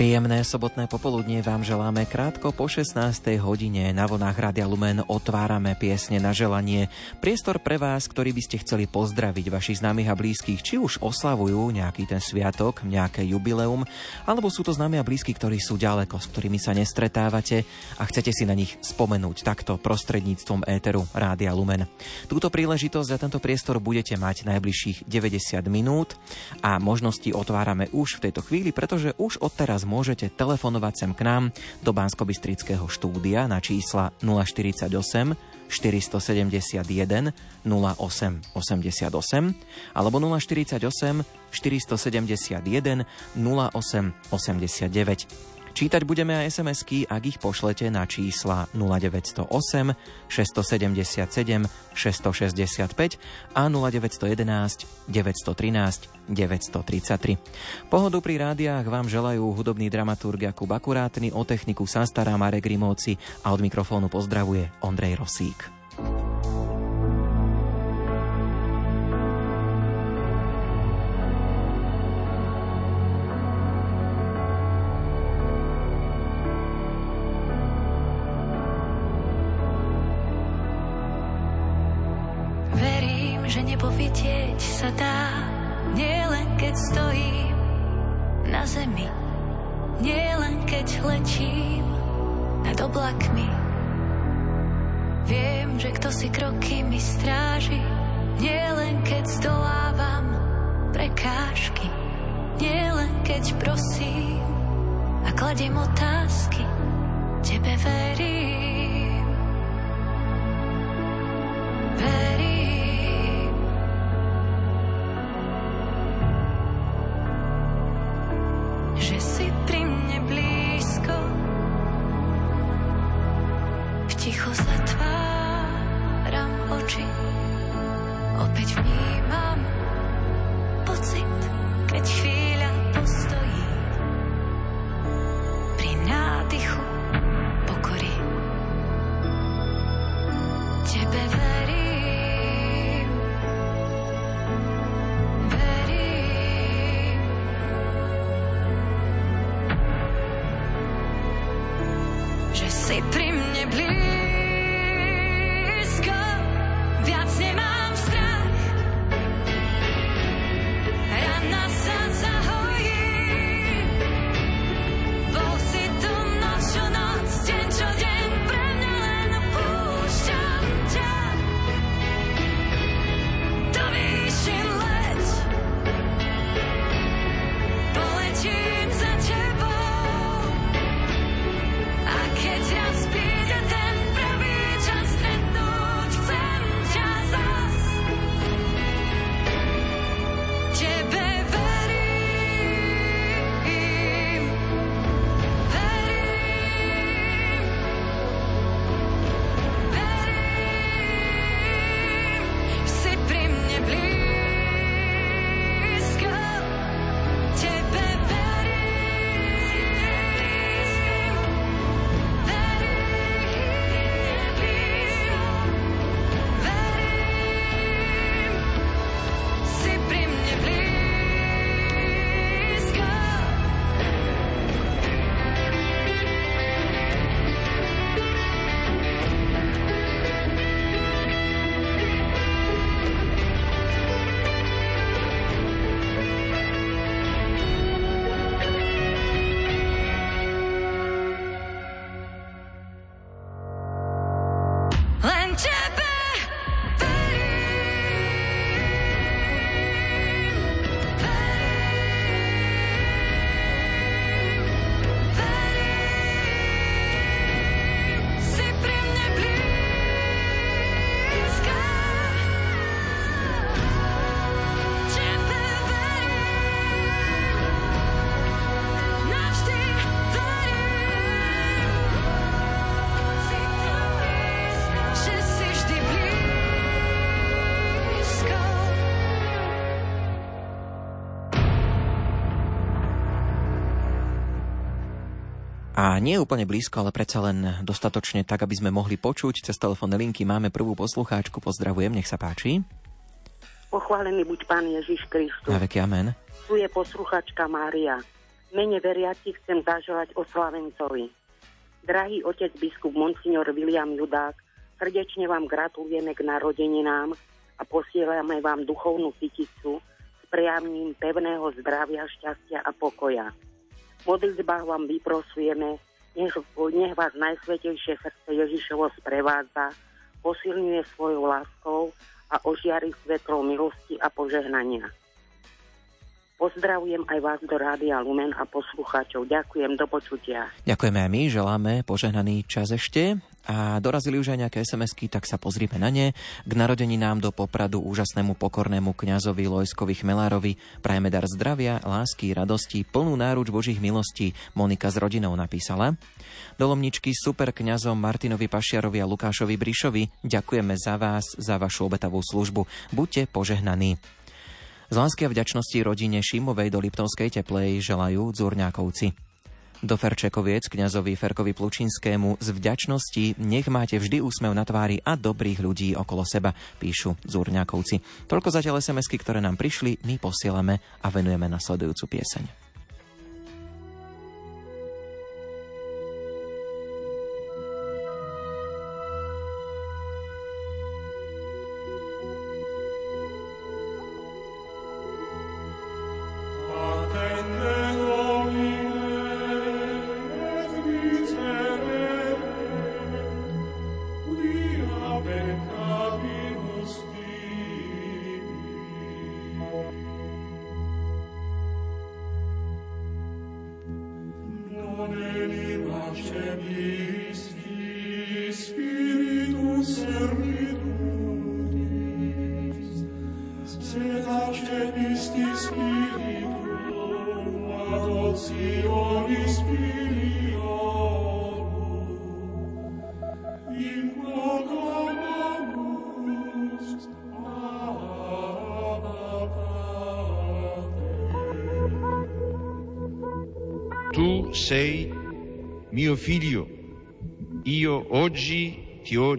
Príjemné sobotné popoludnie vám želáme krátko po 16. hodine. Na vlnách Rádia Lumen otvárame piesne na želanie. Priestor pre vás, ktorý by ste chceli pozdraviť vašich známych a blízkych, či už oslavujú nejaký ten sviatok, nejaké jubileum, alebo sú to známi a blízky, ktorí sú ďaleko, s ktorými sa nestretávate a chcete si na nich spomenúť takto prostredníctvom éteru Rádia Lumen. Túto príležitosť a tento priestor budete mať najbližších 90 minút a možnosti otvárame už v tejto chvíli, pretože už odteraz môžete telefonovať sem k nám do bansko štúdia na čísla 048 471 08 88 alebo 048 471 08 89. Čítať budeme aj SMS-ky, ak ich pošlete na čísla 0908 677 665 a 0911 913 933. Pohodu pri rádiách vám želajú hudobný dramaturg Jakub Akurátny, o techniku sa stará Marek Rimóci a od mikrofónu pozdravuje Ondrej Rosík. Vidieť sa dá, nielen keď stojím na zemi, nielen keď letím nad oblakmi. Viem, že kto si kroky mi stráži, nielen keď zdolávam prekážky, nielen keď prosím a kladiem otázky, tebe verím. Verím. Nie úplne blízko, ale predsa len dostatočne tak, aby sme mohli počuť. Cez telefónne linky máme prvú poslucháčku. Pozdravujem, nech sa páči. Pochválený buď Pán Ježiš Kristus. Na veky amen. Tu je posluchačka Mária. mene veriaci chcem zaželať oslavencovi. Drahý otec biskup Monsignor William Judák, srdečne vám gratulujeme k narodeninám a posielame vám duchovnú kyticu s prejavním pevného zdravia, šťastia a pokoja. V modlitbách vám vyprosujeme, nech, nech vás najsvetejšie srdce Ježišovo sprevádza, posilňuje svojou láskou a ožiari svetlou milosti a požehnania. Pozdravujem aj vás do Rádia Lumen a poslucháčov. Ďakujem, do počutia. Ďakujeme aj my, želáme požehnaný čas ešte. A dorazili už aj nejaké sms tak sa pozrime na ne. K narodeninám do Popradu úžasnému pokornému kňazovi Lojskovi Chmelárovi prajeme dar zdravia, lásky, radosti, plnú náruč Božích milostí Monika s rodinou napísala. Dolomničky super kňazom Martinovi Pašiarovi a Lukášovi Brišovi ďakujeme za vás, za vašu obetavú službu. Buďte požehnaní. Z lásky a vďačnosti rodine Šimovej do Liptovskej teplej želajú Dzurňákovci. Do Ferčekoviec kňazovi Ferkovi Plučinskému z vďačnosti nech máte vždy úsmev na tvári a dobrých ľudí okolo seba, píšu Zúrňakovci. Toľko zatiaľ sms ktoré nám prišli, my posielame a venujeme nasledujúcu pieseň.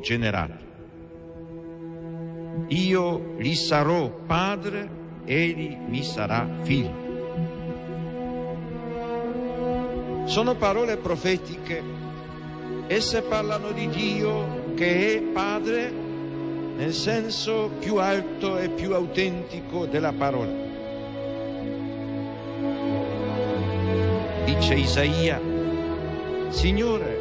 Generato. Io gli sarò padre, egli mi sarà figlio. Sono parole profetiche, esse parlano di Dio che è padre nel senso più alto e più autentico della parola. Dice Isaia, Signore,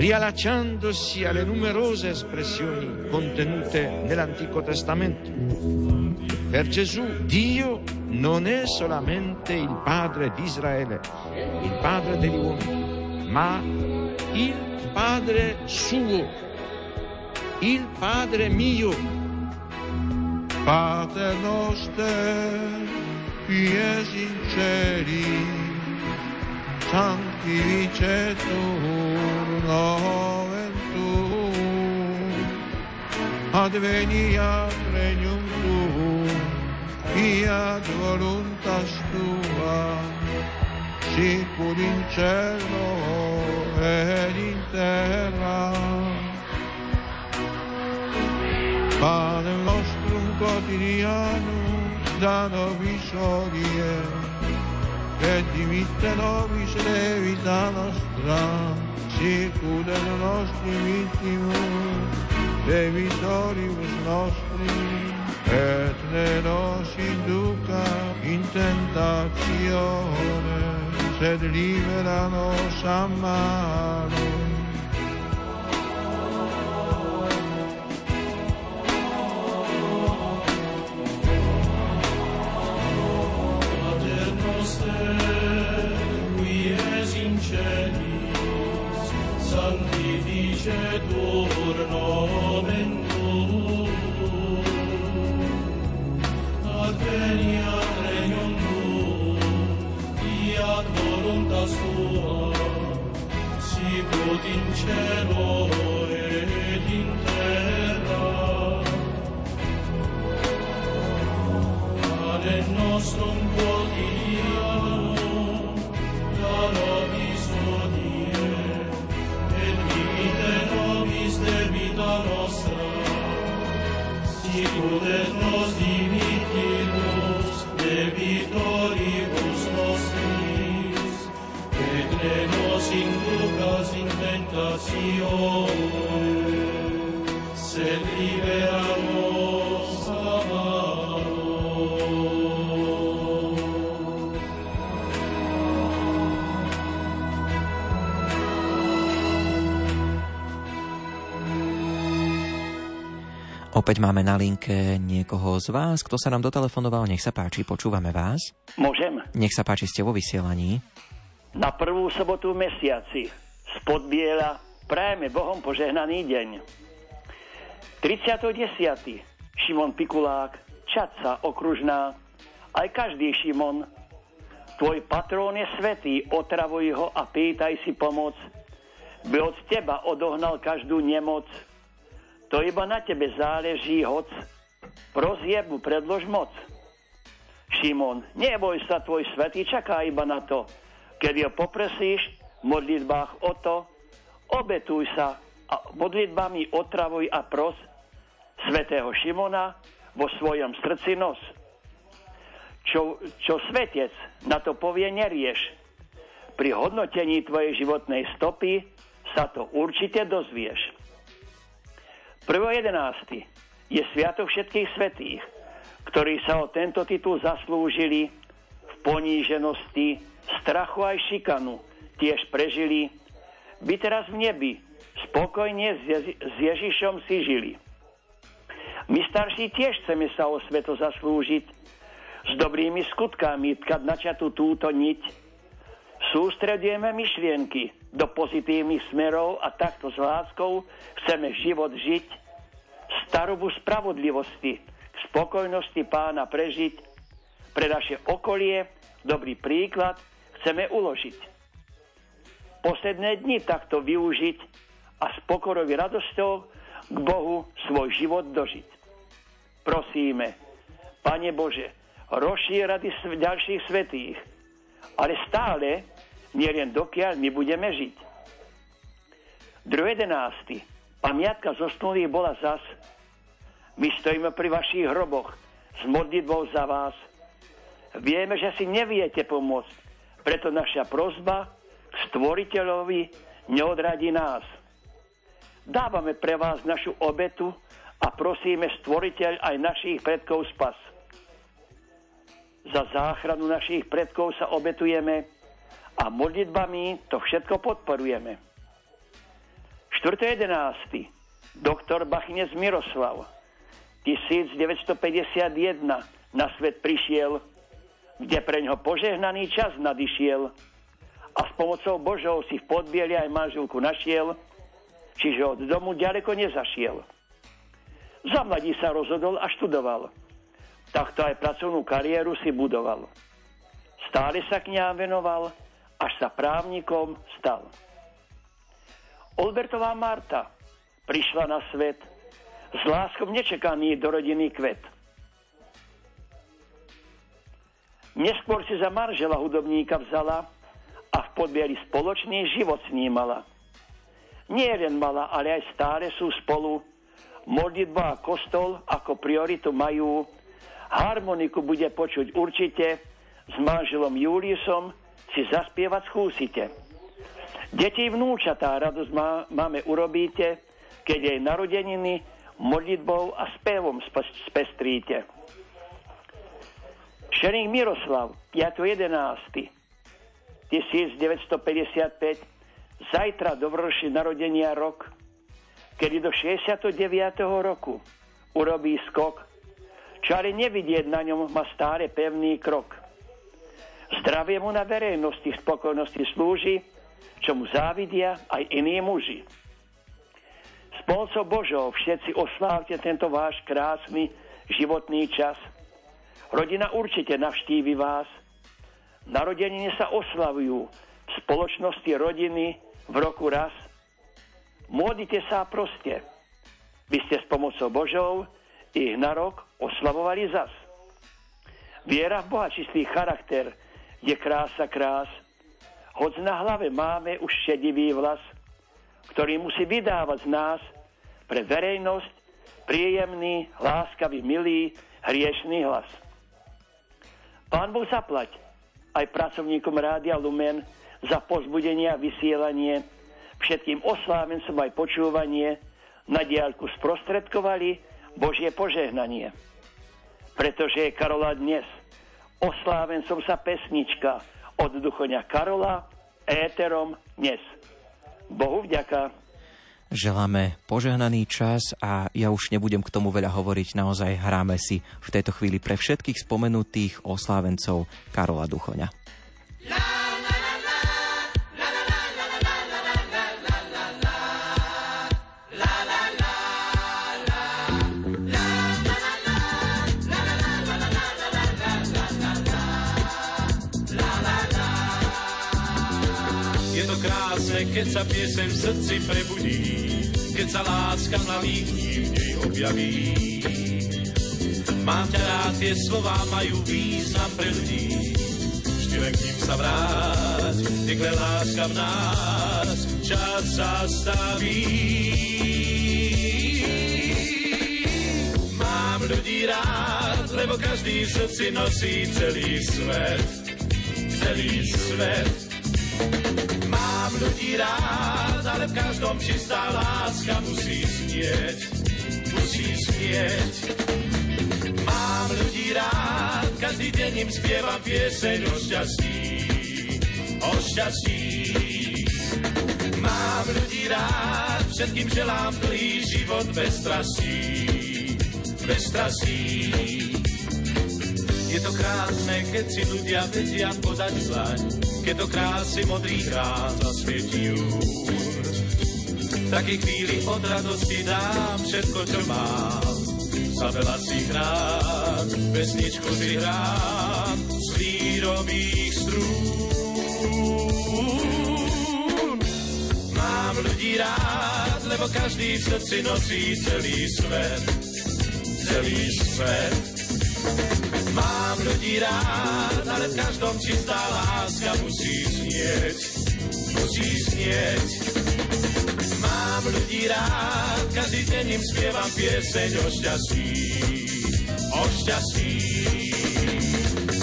riallacciandosi alle numerose espressioni contenute nell'Antico Testamento. Per Gesù Dio non è solamente il Padre di Israele, il Padre degli uomini, ma il Padre suo, il Padre mio. Padre nostro, pies in cieli, nomen tuum, adveniat regnum tuum, fiat voluntas tua, sicur in cielo ed in terra. Pane nostrum quotidianum da nobis odie, et dimitte nobis levita nostra, sicut et nostri vittimus, debitoribus nostri, et ne nos induca in tentatione, sed libera nos a malo. Sanctificetur nomen Opäť máme na linke niekoho z vás, kto sa nám dotelefonoval. Nech sa páči, počúvame vás. Môžem? Nech sa páči, ste vo vysielaní. Na prvú sobotu v mesiaci spod biela prajeme Bohom požehnaný deň. 30.10. Šimon Pikulák, Čaca okružná, aj každý Šimon. Tvoj patrón je svetý, otravuj ho a pýtaj si pomoc. By od teba odohnal každú nemoc. To iba na tebe záleží, hoc. Prozieb mu predlož moc. Šimon, neboj sa, tvoj svetý čaká iba na to. Keď ho popresíš v modlitbách o to, obetuj sa a modlitbami otravuj a pros svetého Šimona vo svojom srdci nos. Čo, čo svetec na to povie, nerieš. Pri hodnotení tvojej životnej stopy sa to určite dozvieš. 1.11. je Sviatok všetkých svetých, ktorí sa o tento titul zaslúžili v poníženosti, strachu aj šikanu, tiež prežili, by teraz v nebi spokojne s, Ježišom si žili. My starší tiež chceme sa o sveto zaslúžiť, s dobrými skutkami tkať načatú túto niť. Sústredujeme myšlienky do pozitívnych smerov a takto s láskou chceme život žiť, starobu spravodlivosti, spokojnosti pána prežiť, pre naše okolie dobrý príklad chceme uložiť. Posledné dni takto využiť a s pokorový radosťou k Bohu svoj život dožiť. Prosíme, Pane Bože, rozšír rady ďalších svetých, ale stále len dokiaľ my budeme žiť. 2.11. Pamiatka zosnulých bola zas. My stojíme pri vašich hroboch s modlitbou za vás. Vieme, že si neviete pomôcť, preto naša prozba k stvoriteľovi neodradí nás. Dávame pre vás našu obetu a prosíme stvoriteľ aj našich predkov spas. Za záchranu našich predkov sa obetujeme a modlitbami to všetko podporujeme. 4.11. Doktor Bachnec Miroslav 1951 na svet prišiel, kde pre ňo požehnaný čas nadišiel a s pomocou Božou si v podbieli aj manželku našiel, čiže od domu ďaleko nezašiel. Za mladí sa rozhodol a študoval. Takto aj pracovnú kariéru si budoval. Stále sa kňám venoval, až sa právnikom stal. Olbertová Marta prišla na svet s láskom nečekaný do rodiny kvet. Neskôr si za manžela hudobníka vzala a v podbieli spoločný život snímala. Nie len mala, ale aj stále sú spolu modlitba a kostol ako prioritu majú. Harmoniku bude počuť určite, s manželom Juliusom si zaspievať skúsite. Deti vnúčatá radosť má, máme urobíte, keď jej narodeniny modlitbou a spevom spestríte. Šering Miroslav, 5.11. 1955, zajtra dovrší narodenia rok, kedy do 69. roku urobí skok, ale nevidieť na ňom má stále pevný krok. Zdravie mu na verejnosti spokojnosti slúži, čo mu závidia aj iní muži. S pomocou Božou všetci oslávte tento váš krásny životný čas. Rodina určite navštívi vás. Narodeniny sa oslavujú v spoločnosti rodiny v roku raz – Modlite sa proste. Vy ste s pomocou Božou ich na rok oslavovali zas. Viera v Boha, čistý charakter, je krása krás. Hoď na hlave máme už šedivý vlas, ktorý musí vydávať z nás pre verejnosť príjemný, láskavý, milý, hriešný hlas. Pán Boh zaplať aj pracovníkom Rádia Lumen za pozbudenie a vysielanie všetkým oslávencom aj počúvanie na diálku sprostredkovali Božie požehnanie. Pretože je Karola dnes oslávencom sa pesnička od duchoňa Karola éterom dnes. Bohu vďaka. Želáme požehnaný čas a ja už nebudem k tomu veľa hovoriť, naozaj hráme si v tejto chvíli pre všetkých spomenutých oslávencov Karola Duchoňa. Yeah! Keď sa piesem v srdci prebudí, keď sa láska mladých dní v nej objaví. Mám ťa rád, tie slova majú význam pre ľudí, vždy len k ním sa vráť, niekde láska v nás, čas zastaví. Mám ľudí rád, lebo každý v srdci nosí celý svet, celý svet. Mám ľudí rád, ale v každom čistá láska musí znieť, musí znieť. Mám ľudí rád, každý deň im spievam pieseň o šťastí, o šťastí. Mám ľudí rád, všetkým želám dlhý život bez strasí, bez strasí. Je to krásne, keď si ľudia vedia podať dlaň, keď do krásy modrých rád zasvietí V takej chvíli od radosti dám všetko, čo mám. Za veľa si hrám, pesničku si hrám z lírových strún. Mám ľudí rád, lebo každý v srdci nosí celý svet. Celý svet. Mám ľudí rád, ale v každom čistá láska musí znieť, musí znieť. Mám ľudí rád, každý deň im spievam pieseň o šťastí, o šťastí.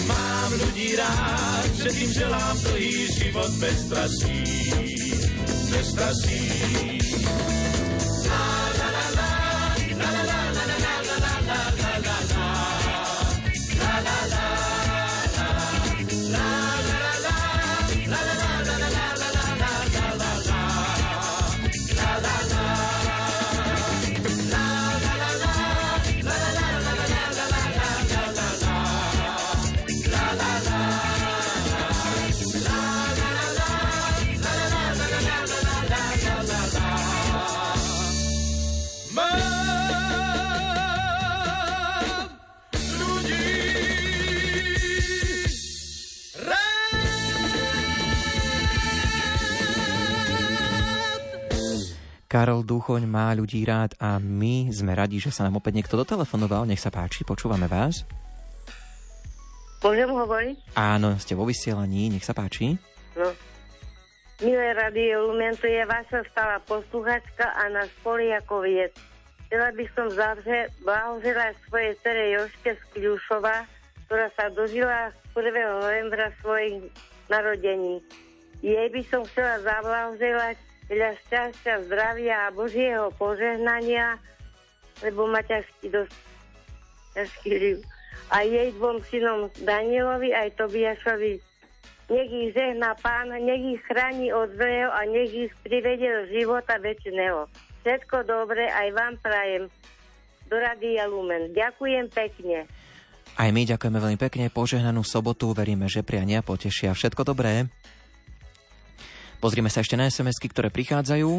Mám ľudí rád, všetkým želám dlhý život bez strasí, bez strasí. la la. Karol Duchoň má ľudí rád a my sme radi, že sa nám opäť niekto dotelefonoval. Nech sa páči, počúvame vás. Môžem hovoriť? Áno, ste vo vysielaní, nech sa páči. No. Milé Radio Lumen, to je vaša stála posluchačka a ako vied. chcela by som zavře blahoželať svojej cere Joške z Kľušova, ktorá sa dožila 1. novembra svojich narodení. Jej by som chcela zablahoželať veľa šťastia, zdravia a Božieho požehnania, lebo má ťažký dosť ťažký liv. A jej dvom synom Danielovi aj Tobiašovi nech ich žehná pán, nech ich chráni od zlého a nech ich privedie do života väčšného. Všetko dobre aj vám prajem do Radia Lumen. Ďakujem pekne. Aj my ďakujeme veľmi pekne, požehnanú sobotu, veríme, že priania potešia. Všetko dobré. Pozrime sa ešte na sms ktoré prichádzajú.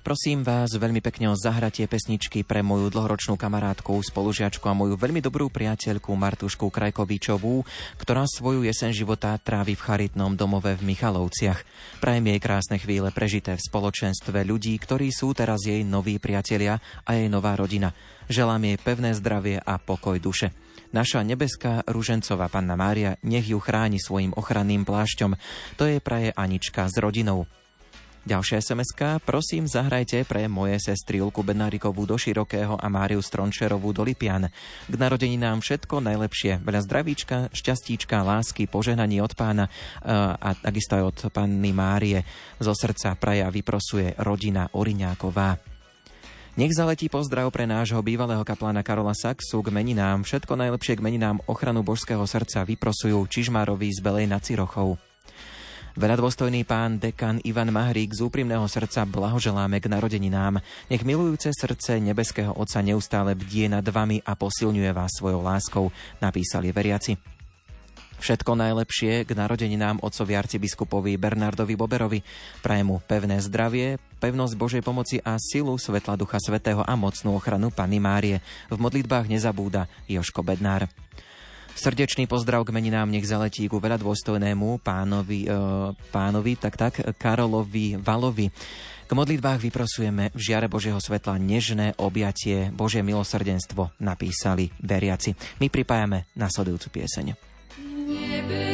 Prosím vás veľmi pekne o zahratie pesničky pre moju dlhoročnú kamarátku, spolužiačku a moju veľmi dobrú priateľku Martušku Krajkovičovú, ktorá svoju jesen života trávi v charitnom domove v Michalovciach. Prajem jej krásne chvíle prežité v spoločenstve ľudí, ktorí sú teraz jej noví priatelia a jej nová rodina. Želám jej pevné zdravie a pokoj duše. Naša nebeská ružencová panna Mária nech ju chráni svojim ochranným plášťom. To je praje Anička s rodinou. Ďalšia sms prosím zahrajte pre moje sestry Julku Bednárikovú do Širokého a Máriu Strončerovú do Lipian. K narodeninám všetko najlepšie, veľa zdravíčka, šťastíčka, lásky, požehnaní od pána a takisto aj od panny Márie. Zo srdca praja vyprosuje rodina Oriňáková. Nech zaletí pozdrav pre nášho bývalého kaplána Karola Saxu k meninám. Všetko najlepšie k meninám ochranu božského srdca vyprosujú Čižmárovi z Belej nad Cirochou. Veľa dôstojný pán dekan Ivan Mahrík z úprimného srdca blahoželáme k narodeninám. Nech milujúce srdce nebeského Otca neustále bdie nad vami a posilňuje vás svojou láskou, napísali veriaci. Všetko najlepšie k narodeninám otcovi arcibiskupovi Bernardovi Boberovi. Prajem pevné zdravie, pevnosť Božej pomoci a silu Svetla Ducha Svetého a mocnú ochranu Panny Márie. V modlitbách nezabúda Joško Bednár. Srdečný pozdrav k meninám nech zaletí ku veľa dôstojnému pánovi, e, pánovi tak tak, Karolovi Valovi. K modlitbách vyprosujeme v žiare Božieho svetla nežné objatie, Božie milosrdenstvo, napísali veriaci. My pripájame nasledujúcu pieseň. Niebes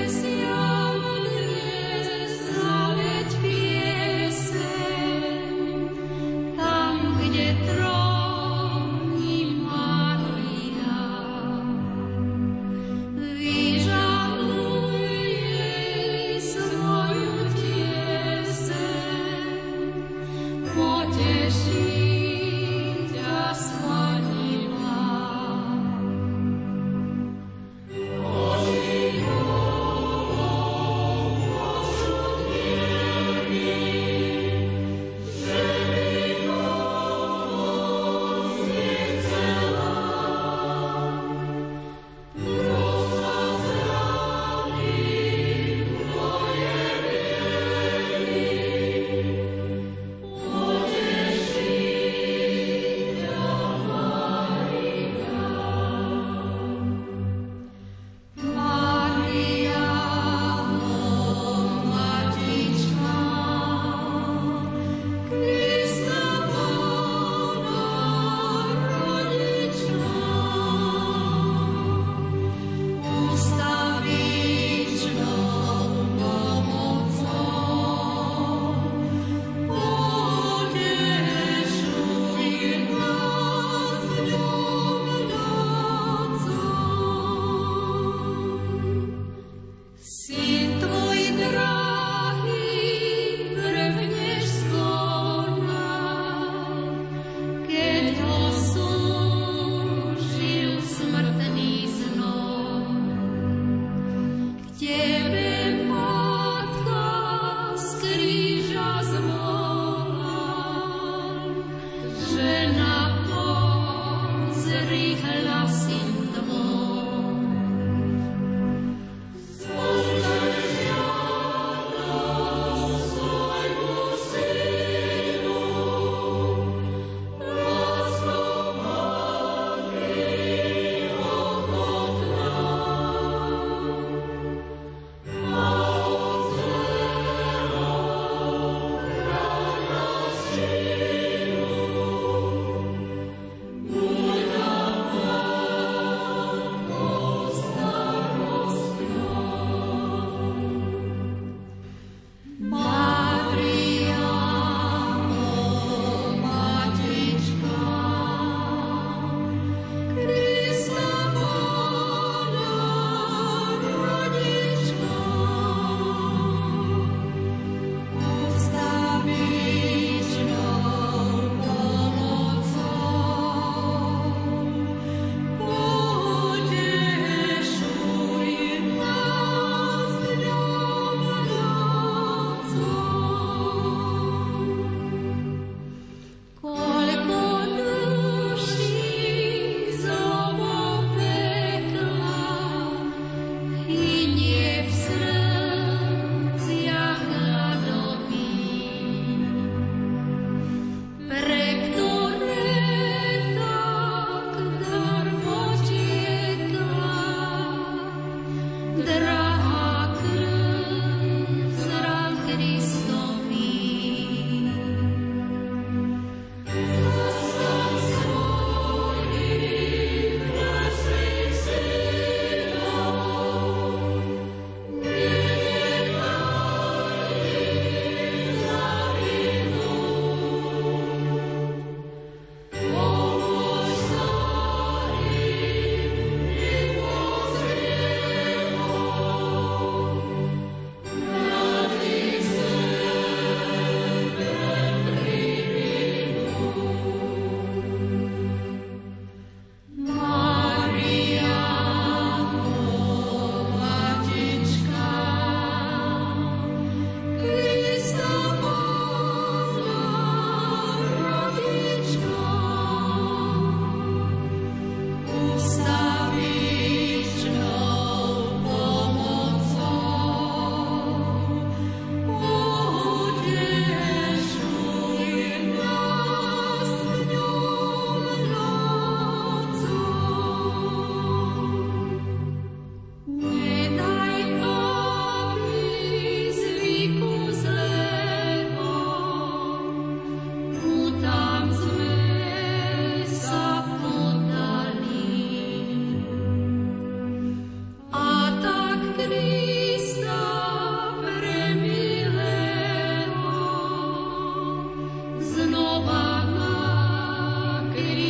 beauty.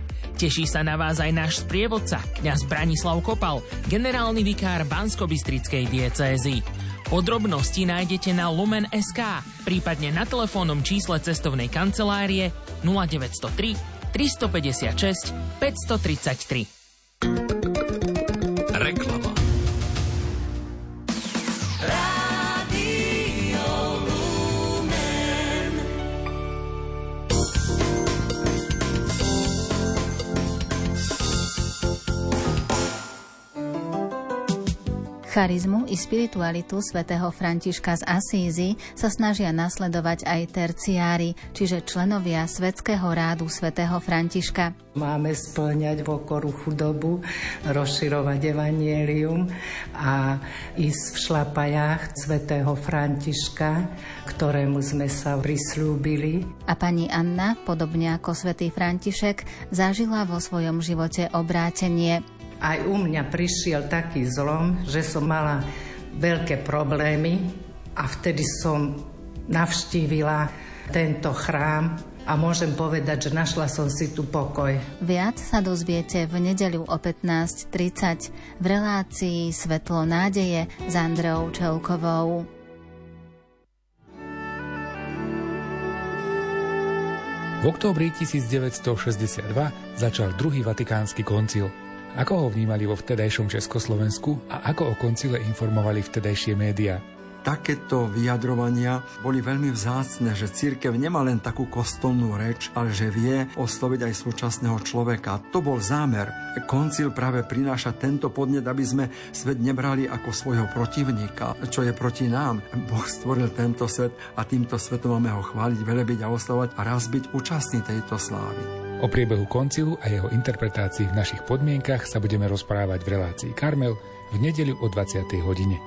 Teší sa na vás aj náš sprievodca, kňaz Branislav Kopal, generálny vikár Bansko-Bistrickej diecézy. Podrobnosti nájdete na Lumen.sk, prípadne na telefónnom čísle cestovnej kancelárie 0903 356 533. Charizmu i spiritualitu svätého Františka z Asízy sa snažia nasledovať aj terciári, čiže členovia Svetského rádu svätého Františka. Máme splňať v okoru chudobu, rozširovať evanielium a ísť v šlapajách svätého Františka, ktorému sme sa prislúbili. A pani Anna, podobne ako svätý František, zažila vo svojom živote obrátenie. Aj u mňa prišiel taký zlom, že som mala veľké problémy a vtedy som navštívila tento chrám a môžem povedať, že našla som si tu pokoj. Viac sa dozviete v nedeľu o 15.30 v relácii Svetlo nádeje s Andreou Čelkovou. V októbri 1962 začal druhý vatikánsky koncil. Ako ho vnímali vo vtedajšom Československu a ako o koncile informovali vtedajšie médiá? takéto vyjadrovania boli veľmi vzácne, že církev nemá len takú kostolnú reč, ale že vie osloviť aj súčasného človeka. To bol zámer. Koncil práve prináša tento podnet, aby sme svet nebrali ako svojho protivníka, čo je proti nám. Boh stvoril tento svet a týmto svetom máme ho chváliť, velebiť a oslovať a raz byť účastný tejto slávy. O priebehu koncilu a jeho interpretácii v našich podmienkach sa budeme rozprávať v relácii Karmel v nedeľu o 20. hodine.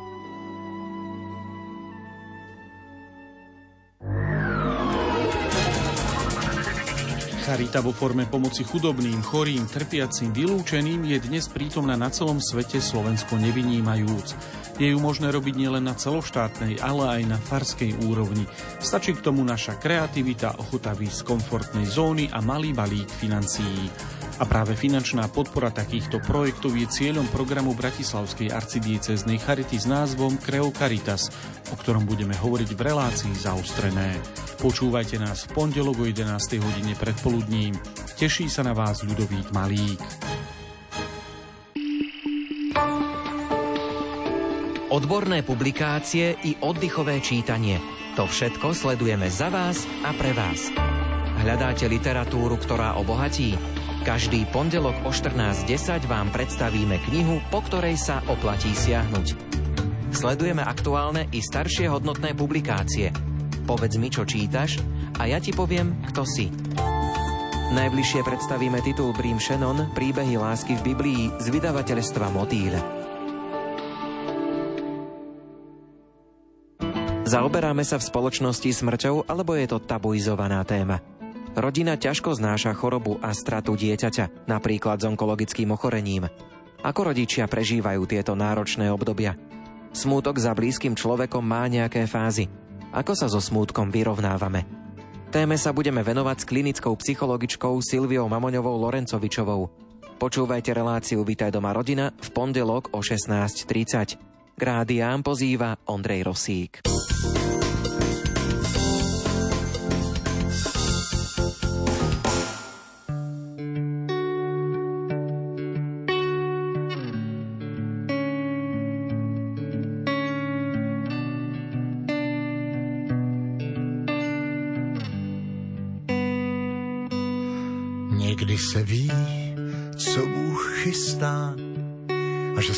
Charita vo forme pomoci chudobným, chorým, trpiacim, vylúčeným je dnes prítomná na celom svete Slovensko nevynímajúc. Je ju možné robiť nielen na celoštátnej, ale aj na farskej úrovni. Stačí k tomu naša kreativita, ochota z komfortnej zóny a malý balík financií. A práve finančná podpora takýchto projektov je cieľom programu Bratislavskej arcidieceznej charity s názvom Creo Caritas, o ktorom budeme hovoriť v relácii zaustrené. Počúvajte nás v pondelok o 11. hodine predpoludním. Teší sa na vás Ľudovít Malík. Odborné publikácie i oddychové čítanie. To všetko sledujeme za vás a pre vás. Hľadáte literatúru, ktorá obohatí? Každý pondelok o 14.10 vám predstavíme knihu, po ktorej sa oplatí siahnuť. Sledujeme aktuálne i staršie hodnotné publikácie – Povedz mi, čo čítaš a ja ti poviem, kto si. Najbližšie predstavíme titul Brim Shannon Príbehy lásky v Biblii z vydavateľstva Motýle. Zaoberáme sa v spoločnosti smrťou, alebo je to tabuizovaná téma? Rodina ťažko znáša chorobu a stratu dieťaťa, napríklad s onkologickým ochorením. Ako rodičia prežívajú tieto náročné obdobia? Smútok za blízkym človekom má nejaké fázy – ako sa so smútkom vyrovnávame? Téme sa budeme venovať s klinickou psychologičkou Silviou Mamoňovou Lorencovičovou. Počúvajte reláciu Vítaj doma rodina v pondelok o 16.30. K rádiám pozýva Ondrej Rosík.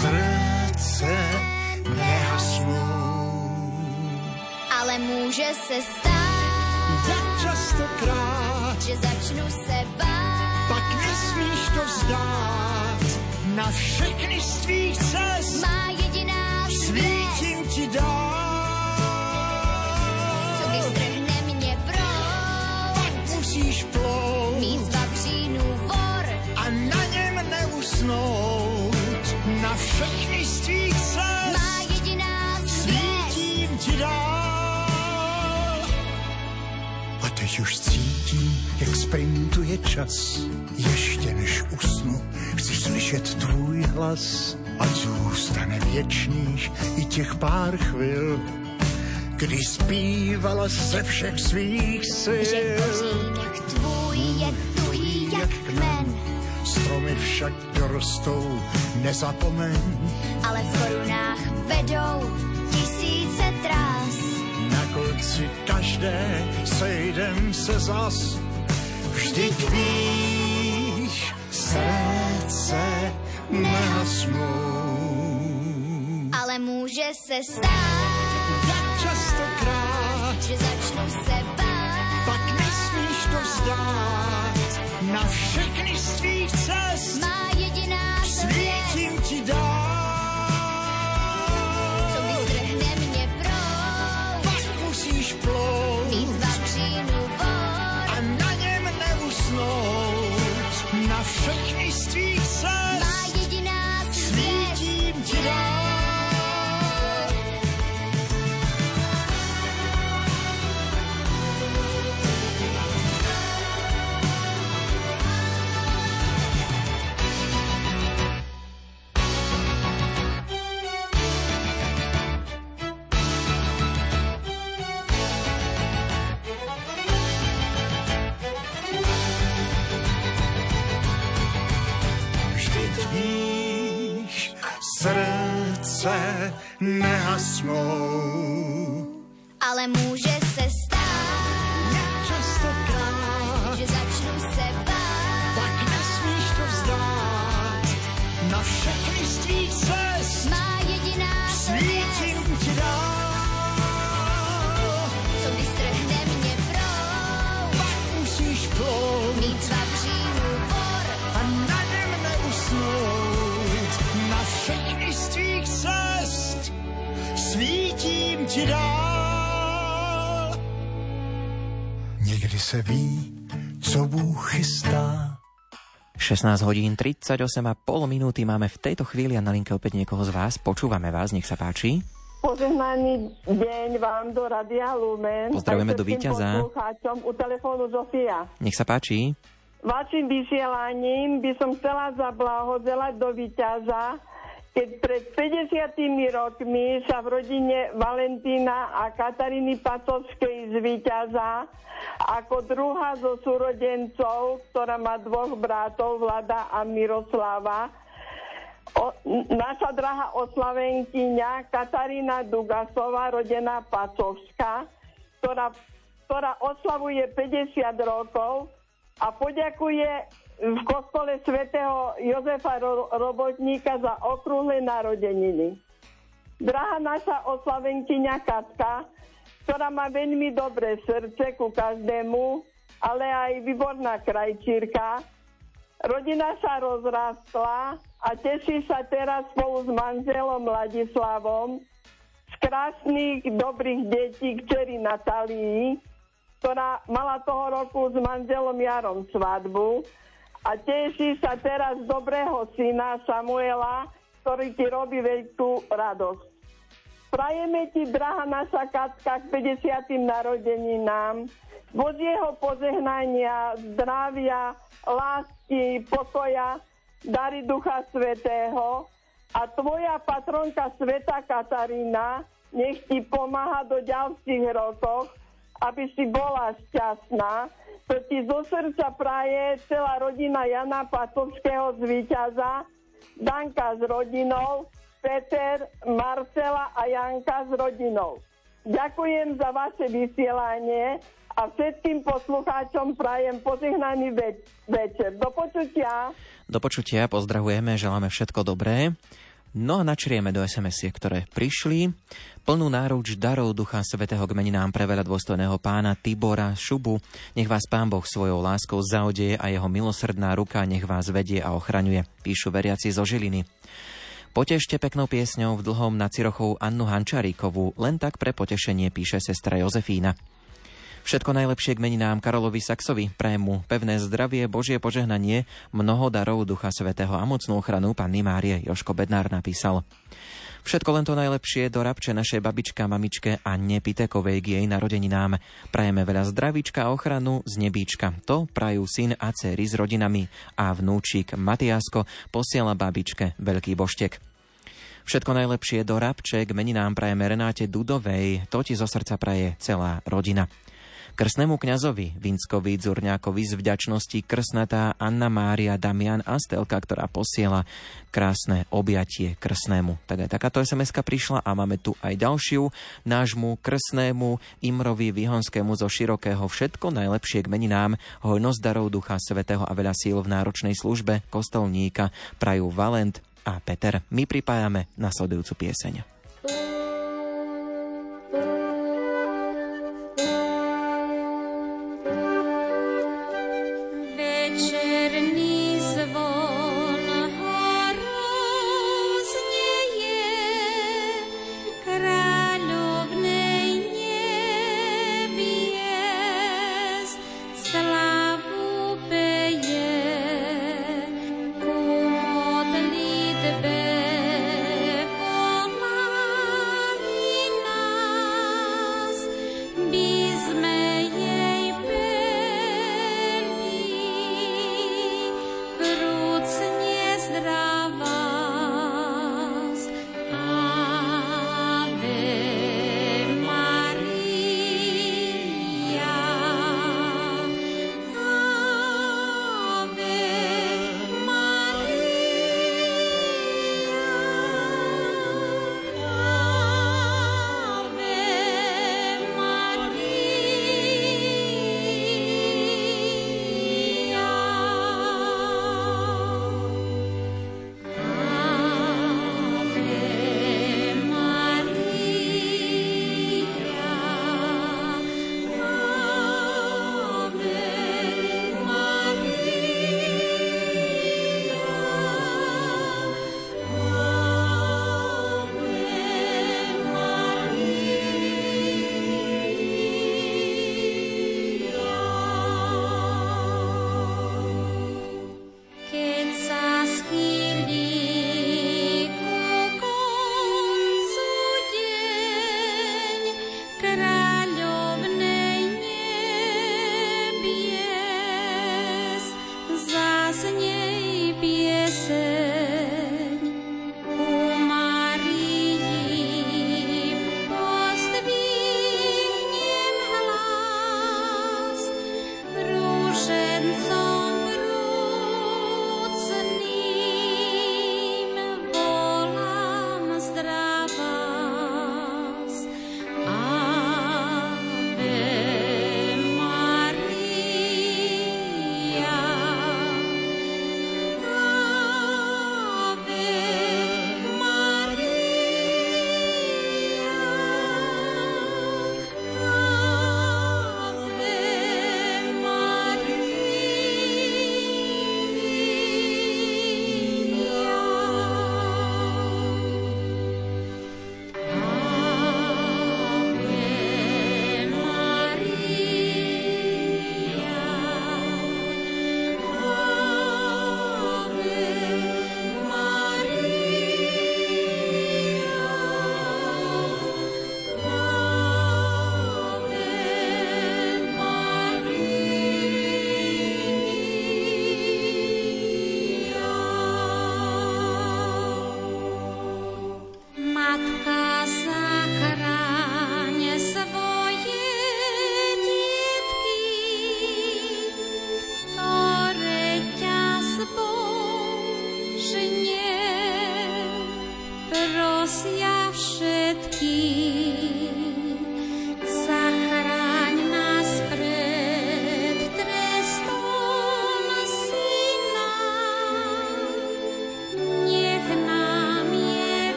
srdce nehasnou. ale může se stát, Tak častokrát, že začnu se bát. pak nesmíš to vzdát. Na všechny z tvých cest Má jediná svět, svítím ti dál. Všechny z tvých cest má jediná svítím ti dál. A teď už cítím, jak sprintuje čas. Ještě než usnu, chci slyšet tvůj hlas. Ať zůstane věčných i těch pár chvil, kdy zpívala ze všech svých sil. Že tvůj je tuhý jak kmen, Stromy však dorostou, nezapomeň. ale v korunách vedou tisíce trás. Na konci každé sejdem se zas. Vždyť víš, srdce nehasnou. Ale může se stát, Tak častokrát, že začnu se bát. pak nesmíš to vzdát. Na všechny z tvých cest Má svítím ti dál. Srdce nehasnou. Ale může ti dál. Někdy se ví, co Bůh chystá. 16 hodín 38 a pol minúty máme v tejto chvíli a na linke opäť niekoho z vás. Počúvame vás, nech sa páči. Požehnaný deň vám do Radia Lumen. Pozdravujeme do víťaza. U telefónu Zofia. Nech sa páči. Vašim vysielaním by som chcela zablahozelať do víťaza, keď pred 50 rokmi sa v rodine Valentína a Kataríny Pacovskej z víťaza ako druhá zo súrodencov, ktorá má dvoch bratov, Vlada a Miroslava, o, naša drahá oslavenkyňa Katarína Dugasová, rodená Pacovská, ktorá, ktorá oslavuje 50 rokov a poďakuje v kostole svätého Jozefa Ro- Robotníka za okrúhle narodeniny. Drahá naša oslavenkyňa Katka, ktorá má veľmi dobré srdce ku každému, ale aj výborná krajčírka, Rodina sa rozrastla a teší sa teraz spolu s manželom Ladislavom z krásnych, dobrých detí kčeri Natálii, ktorá mala toho roku s manželom Jarom svadbu a teší sa teraz dobrého syna Samuela, ktorý ti robí veľkú radosť. Prajeme ti, drahá naša Katka, k 50. narodeninám, Božieho požehnania, zdravia, lásky, pokoja, dary Ducha Svetého a tvoja patronka Sveta Katarína nech ti pomáha do ďalších rokov, aby si bola šťastná. To ti zo srdca praje celá rodina Jana Pacovského z Víťaza, Danka s rodinou Peter, Marcela a Janka s rodinou. Ďakujem za vaše vysielanie a všetkým poslucháčom prajem požehnaný ve- večer. Do počutia. Do počutia, pozdravujeme, želáme všetko dobré. No a načrieme do sms ktoré prišli. Plnú náruč darov Ducha Svetého k meninám pre veľa dôstojného pána Tibora Šubu. Nech vás Pán Boh svojou láskou zaodeje a jeho milosrdná ruka nech vás vedie a ochraňuje. Píšu veriaci zo Žiliny. Potešte peknou piesňou v dlhom na Cirochov Annu Hančaríkovú, len tak pre potešenie píše sestra Jozefína. Všetko najlepšie k meninám Karolovi Saxovi, prajem pevné zdravie, Božie požehnanie, mnoho darov Ducha Svetého a mocnú ochranu Panny Márie, Joško Bednár napísal. Všetko len to najlepšie do rabče našej babička, mamičke a Pitekovej k jej narodeninám. Prajeme veľa zdravíčka a ochranu z nebíčka. To prajú syn a dcery s rodinami a vnúčik Matiasko posiela babičke veľký boštek. Všetko najlepšie do rabče k meninám prajeme Renáte Dudovej, to ti zo srdca praje celá rodina. Krsnému kňazovi Vinckovi Dzurňákovi z vďačnosti krsnatá Anna Mária Damian Astelka, ktorá posiela krásne objatie krsnému. Tak aj takáto sms prišla a máme tu aj ďalšiu nášmu krsnému Imrovi Vyhonskému zo širokého všetko najlepšie k meninám, hojnosť darov Ducha Svetého a veľa síl v náročnej službe kostolníka prajú Valent a Peter. My pripájame nasledujúcu pieseň.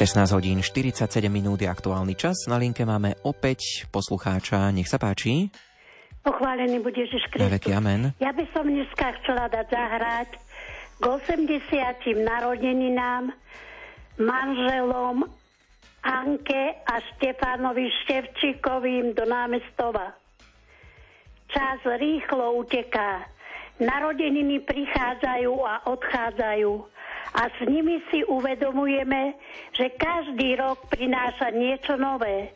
16 hodín 47 minút je aktuálny čas. Na linke máme opäť poslucháča. Nech sa páči. Pochválený bude Ježiš Kristus. Veky, amen. Ja by som dneska chcela dať zahrať k 80. narodeninám manželom Anke a Štefanovi Števčíkovým do námestova. Čas rýchlo uteká. Narodeniny prichádzajú a odchádzajú a s nimi si uvedomujeme, že každý rok prináša niečo nové,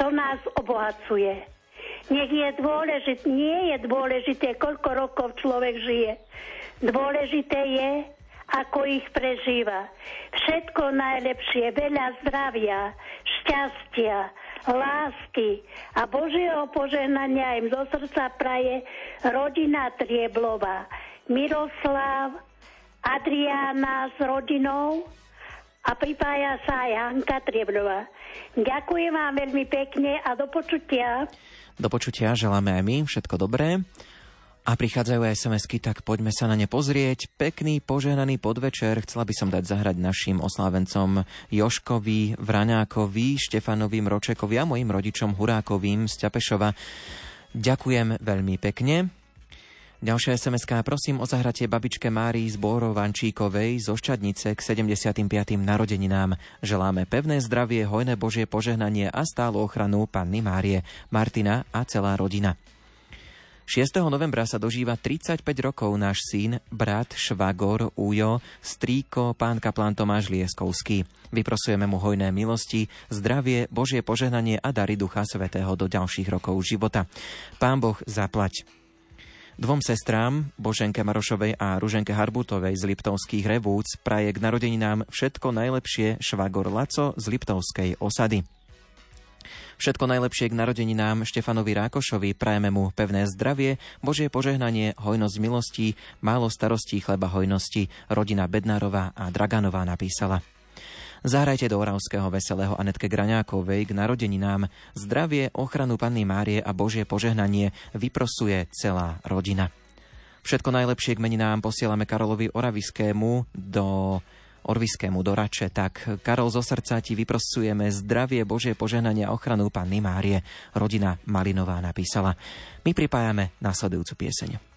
čo nás obohacuje. Nech je dôležité, nie je dôležité, koľko rokov človek žije. Dôležité je, ako ich prežíva. Všetko najlepšie, veľa zdravia, šťastia, lásky a Božieho požehnania im zo srdca praje rodina Trieblova. Miroslav, Adriána s rodinou a pripája sa aj Hanka Triebrová. Ďakujem vám veľmi pekne a do počutia. Do počutia želáme aj my všetko dobré. A prichádzajú aj sms tak poďme sa na ne pozrieť. Pekný, požehnaný podvečer. Chcela by som dať zahrať našim oslávencom Joškovi, Vraňákovi, Štefanovi, Mročekovi a mojim rodičom Hurákovým z Ťapešova. Ďakujem veľmi pekne. Ďalšia sms prosím o zahratie babičke Márii z Bórovančíkovej zo Ščadnice k 75. narodeninám. Želáme pevné zdravie, hojné Božie požehnanie a stálu ochranu Panny Márie, Martina a celá rodina. 6. novembra sa dožíva 35 rokov náš syn, brat, švagor, újo, strýko, pán kaplán Tomáš Lieskovský. Vyprosujeme mu hojné milosti, zdravie, Božie požehnanie a dary Ducha Svetého do ďalších rokov života. Pán Boh zaplať. Dvom sestrám, Boženke Marošovej a Ruženke Harbutovej z Liptovských revúc, praje k narodeninám všetko najlepšie švagor Laco z Liptovskej osady. Všetko najlepšie k narodeninám Štefanovi Rákošovi, prajeme mu pevné zdravie, Božie požehnanie, hojnosť milostí, málo starostí, chleba hojnosti, rodina Bednárová a Draganová napísala. Zahrajte do Oravského veselého Anetke Graňákovej k narodeninám. Zdravie, ochranu Panny Márie a Božie požehnanie vyprosuje celá rodina. Všetko najlepšie k meninám posielame Karolovi Oraviskému do Orviskému do Rače. Tak, Karol, zo srdca ti vyprosujeme zdravie, Božie požehnanie a ochranu Panny Márie. Rodina Malinová napísala. My pripájame nasledujúcu pieseň.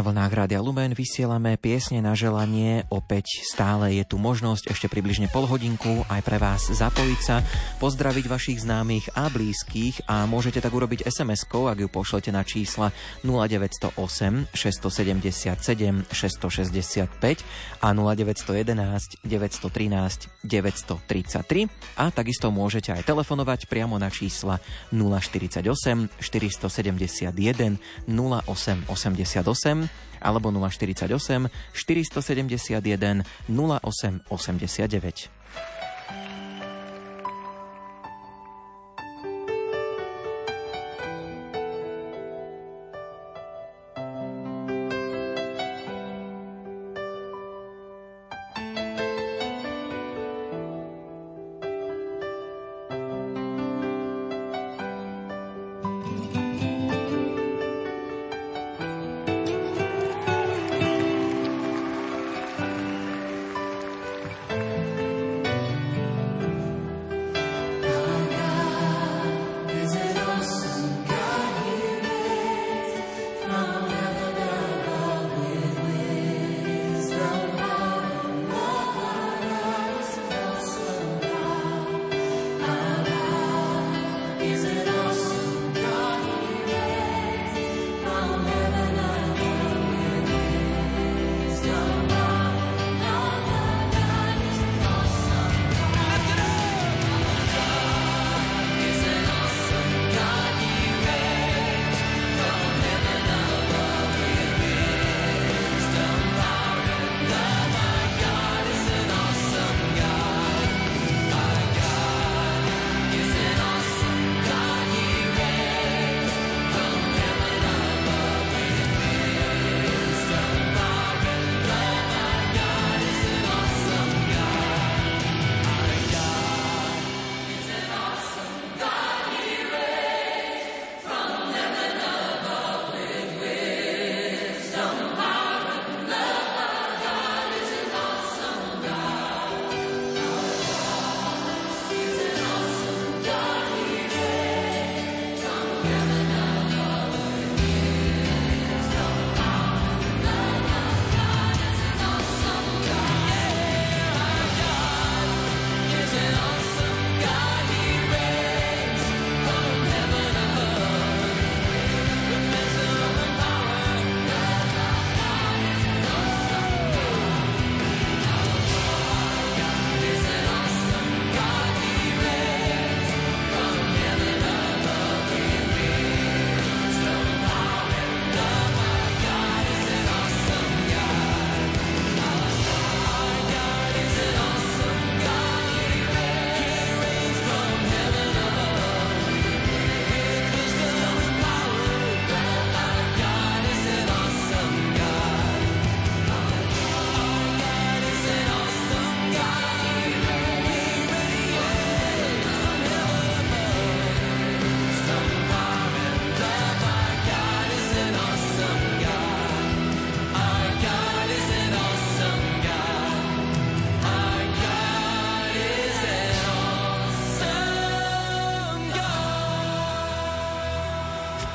Na vlnách Rádia Lumen vysielame piesne na želanie. Opäť stále je tu možnosť ešte približne pol hodinku aj pre vás zapojiť sa, pozdraviť vašich známych a blízkych a môžete tak urobiť SMS-kou, ak ju pošlete na čísla 0908 677 665 a 0911 913 933 a takisto môžete aj telefonovať priamo na čísla 048 471 0888 alebo 048 471 0889.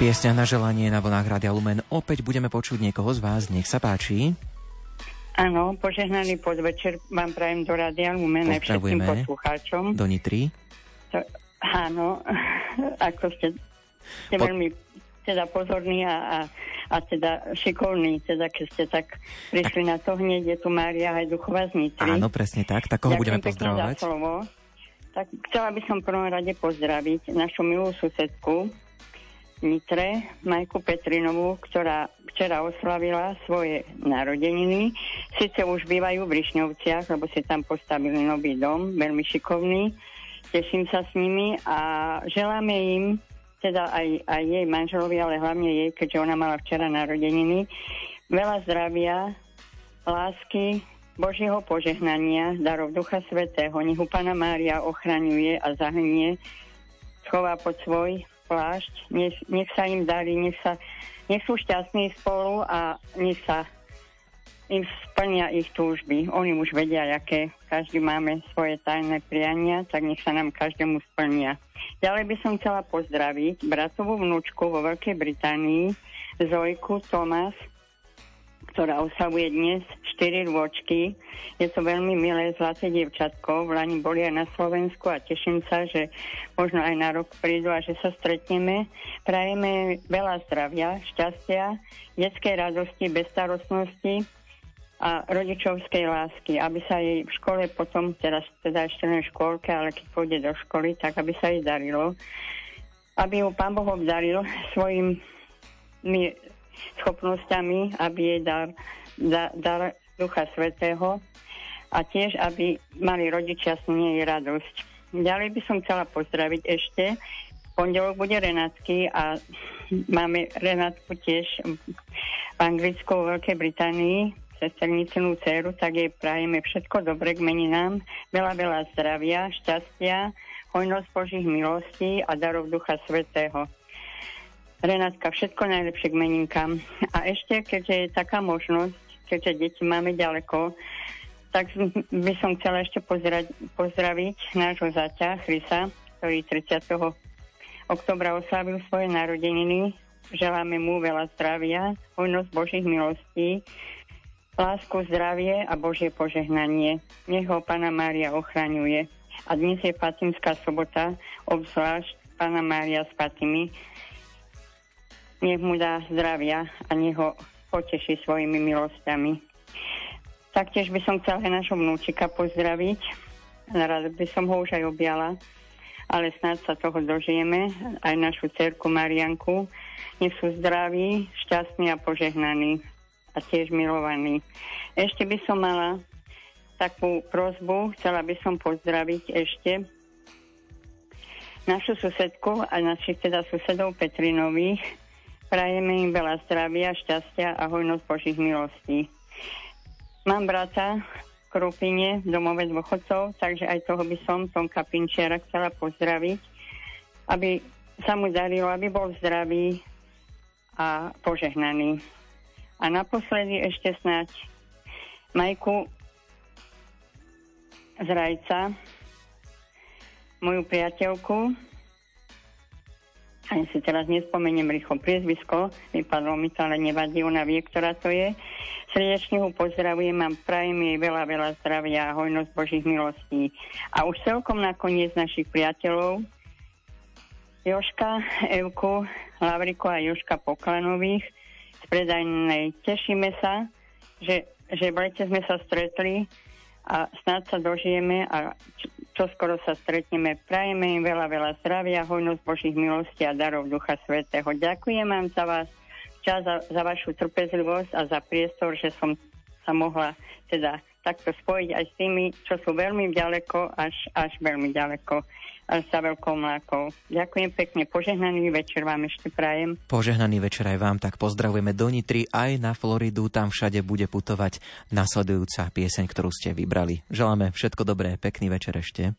piesňa na želanie na vlnách Rádia Lumen. Opäť budeme počuť niekoho z vás. Nech sa páči. Áno, požehnaný podvečer vám prajem do Rádia Lumen aj všetkým poslucháčom. Do Nitry. To, áno, ako ste, ste po... veľmi teda pozorní a, a, a teda šikovní, teda keď ste tak prišli tak. na to hneď, je tu Mária Hajduchová z Nitry. Áno, presne tak, tak koho budeme pozdravovať? slovo. Tak chcela by som v prvom rade pozdraviť našu milú susedku, Nitre, Majku Petrinovú, ktorá včera oslavila svoje narodeniny. Sice už bývajú v Rišňovciach, lebo si tam postavili nový dom, veľmi šikovný. Teším sa s nimi a želáme im, teda aj, aj jej manželovi, ale hlavne jej, keďže ona mala včera narodeniny, veľa zdravia, lásky, Božieho požehnania, darov Ducha Svetého. Nech Pana Mária ochraňuje a zahnie, schová pod svoj plášť, nech, nech sa im darí, nech, sa, nech sú šťastní spolu a nech sa im splnia ich túžby. Oni už vedia, aké každý máme svoje tajné priania, tak nech sa nám každému splnia. Ďalej by som chcela pozdraviť bratovú vnúčku vo Veľkej Británii, Zojku Tomas, ktorá oslavuje dnes 4 rôčky. Je to veľmi milé zlaté dievčatko. V Lani boli aj na Slovensku a teším sa, že možno aj na rok prídu a že sa stretneme. Prajeme veľa zdravia, šťastia, detskej radosti, bezstarostnosti a rodičovskej lásky, aby sa jej v škole potom, teraz teda ešte len v škôlke, ale keď pôjde do školy, tak aby sa jej darilo. Aby ju Pán Boh obdaril svojimi schopnosťami, aby jej dar, dar, dar Ducha Svetého a tiež, aby mali rodičia s nej radosť. Ďalej by som chcela pozdraviť ešte. V pondelok bude Renátky a máme Renátku tiež v Anglicku, v Veľkej Británii, sesternicinu dceru, tak jej prajeme všetko dobre k meninám, veľa, veľa zdravia, šťastia, hojnosť Božích milostí a darov Ducha Svetého. Renátka, všetko najlepšie k meninkám. A ešte, keďže je taká možnosť, keďže deti máme ďaleko, tak by som chcela ešte pozrať, pozdraviť nášho zaťa Chrisa, ktorý 30. oktobra oslavil svoje narodeniny. Želáme mu veľa zdravia, hojnosť Božích milostí, lásku, zdravie a Božie požehnanie. Nech ho Pana Mária ochraňuje. A dnes je Fatimská sobota, obzvlášť Pana Mária s Fatimi. Nech mu dá zdravia a nech ho poteší svojimi milosťami. Taktiež by som chcela aj našho vnúčika pozdraviť. Rada by som ho už aj objala, ale snáď sa toho dožijeme. Aj našu cerku Marianku. Nech sú zdraví, šťastní a požehnaní a tiež milovaní. Ešte by som mala takú prozbu, chcela by som pozdraviť ešte našu susedku a našich teda susedov Petrinových, Prajeme im veľa zdravia, šťastia a hojnosť Božích milostí. Mám brata v Krupine, v domove dôchodcov, takže aj toho by som, Tonka Pinčiara, chcela pozdraviť, aby sa mu darilo, aby bol zdravý a požehnaný. A naposledy ešte snáď Majku z Rajca, moju priateľku, ani si teraz nespomeniem rýchlo priezvisko, vypadlo mi to, ale nevadí, ona vie, ktorá to je. Srdečne ho pozdravujem a prajem jej veľa, veľa zdravia a hojnosť Božích milostí. A už celkom nakoniec našich priateľov, Joška, Evku, Lavriko a Joška Poklanových z predajnej. Tešíme sa, že, že v lete sme sa stretli a snáď sa dožijeme a čo skoro sa stretneme. Prajeme im veľa, veľa zdravia, hojnosť Božích milostí a darov Ducha Svetého. Ďakujem vám za vás čas, za, za vašu trpezlivosť a za priestor, že som sa mohla teda takto spojiť aj s tými, čo sú veľmi ďaleko, až, až veľmi ďaleko sa veľkou mlákou. Ďakujem pekne, požehnaný večer vám ešte prajem. Požehnaný večer aj vám, tak pozdravujeme do Nitry, aj na Floridu, tam všade bude putovať nasledujúca pieseň, ktorú ste vybrali. Želáme všetko dobré, pekný večer ešte.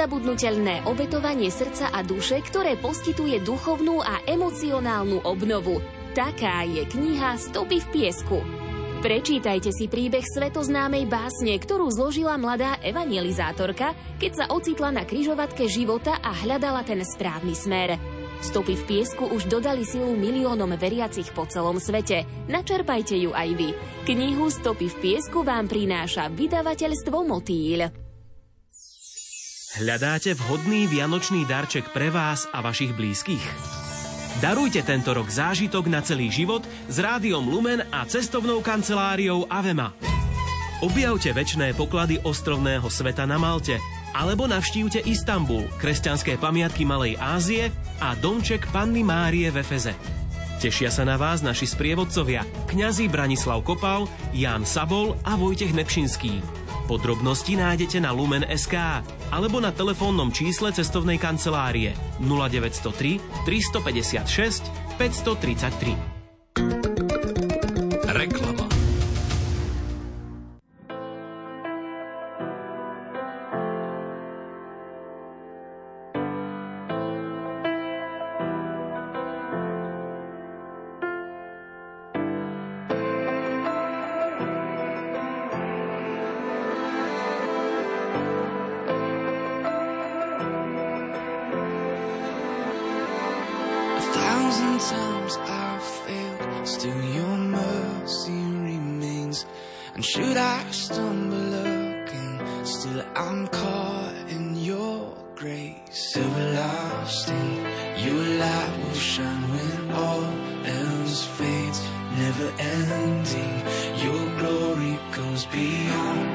Nezabudnutelné obetovanie srdca a duše, ktoré poskytuje duchovnú a emocionálnu obnovu. Taká je kniha Stopy v piesku. Prečítajte si príbeh svetoznámej básne, ktorú zložila mladá evangelizátorka, keď sa ocitla na kryžovatke života a hľadala ten správny smer. Stopy v piesku už dodali silu miliónom veriacich po celom svete. Načerpajte ju aj vy. Knihu Stopy v piesku vám prináša vydavateľstvo Motýl. Hľadáte vhodný vianočný darček pre vás a vašich blízkych? Darujte tento rok zážitok na celý život s rádiom Lumen a cestovnou kanceláriou Avema. Objavte väčšné poklady ostrovného sveta na Malte alebo navštívte Istanbul, kresťanské pamiatky Malej Ázie a domček Panny Márie v Efeze. Tešia sa na vás naši sprievodcovia, kňazi Branislav Kopal, Ján Sabol a Vojtech Nepšinský. Podrobnosti nájdete na Lumen.sk alebo na telefónnom čísle cestovnej kancelárie 0903 356 533. never ending. Your glory goes beyond.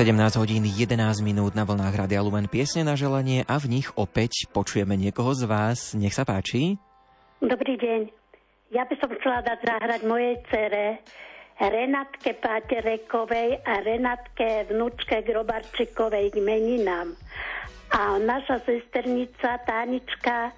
17 hodín 11 minút na vlnách Radia Lumen piesne na želanie a v nich opäť počujeme niekoho z vás. Nech sa páči. Dobrý deň. Ja by som chcela dať zahrať mojej cere Renatke Páterekovej a Renatke vnúčke Grobarčikovej k meninám. A naša sesternica Tánička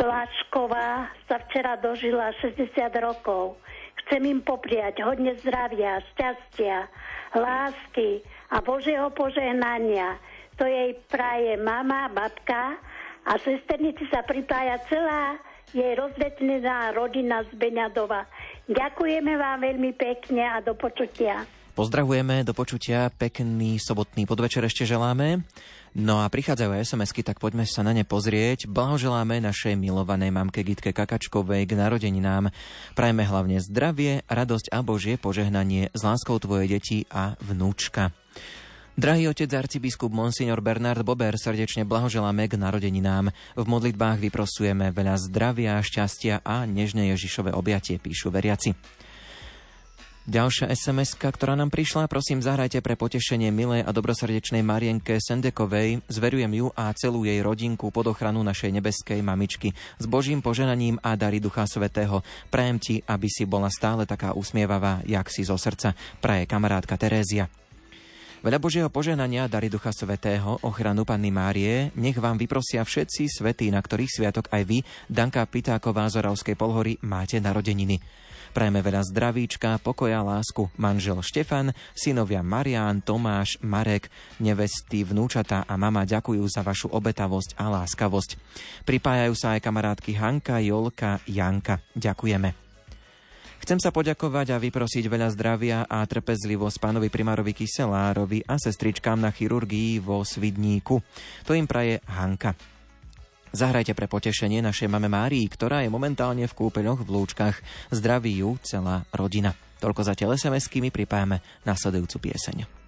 Blašková sa včera dožila 60 rokov. Chcem im popriať hodne zdravia, šťastia, lásky a Božieho požehnania. To jej praje mama, babka a sesternici sa pripája celá jej rozvetnená rodina z Beňadova. Ďakujeme vám veľmi pekne a do počutia. Pozdravujeme, do počutia, pekný sobotný podvečer ešte želáme. No a prichádzajú SMS-ky, tak poďme sa na ne pozrieť. Blahoželáme našej milovanej mamke Gitke Kakačkovej k narodeninám. Prajme hlavne zdravie, radosť a Božie požehnanie s láskou tvoje deti a vnúčka. Drahý otec arcibiskup Monsignor Bernard Bober, srdečne blahoželáme k narodeninám. V modlitbách vyprosujeme veľa zdravia, šťastia a nežné Ježišové objatie, píšu veriaci. Ďalšia sms ktorá nám prišla, prosím zahrajte pre potešenie milej a dobrosrdečnej Marienke Sendekovej. Zverujem ju a celú jej rodinku pod ochranu našej nebeskej mamičky. S Božím poženaním a dary Ducha Svetého. Prajem ti, aby si bola stále taká usmievavá, jak si zo srdca. Praje kamarátka Terézia. Veľa Božieho poženania, dary Ducha Svetého, ochranu Panny Márie, nech vám vyprosia všetci svetí, na ktorých sviatok aj vy, Danka Pitáková z Oravskej polhory, máte narodeniny. Prajeme veľa zdravíčka, pokoja, lásku. Manžel Štefan, synovia Marián, Tomáš, Marek, nevesty, vnúčata a mama ďakujú za vašu obetavosť a láskavosť. Pripájajú sa aj kamarátky Hanka, Jolka, Janka. Ďakujeme. Chcem sa poďakovať a vyprosiť veľa zdravia a trpezlivosť pánovi primárovi Kyselárovi a sestričkám na chirurgii vo Svidníku. To im praje Hanka. Zahrajte pre potešenie našej mame Márii, ktorá je momentálne v kúpeľoch v Lúčkach. Zdraví ju celá rodina. Toľko za SMS-ky mi pripájame nasledujúcu pieseň.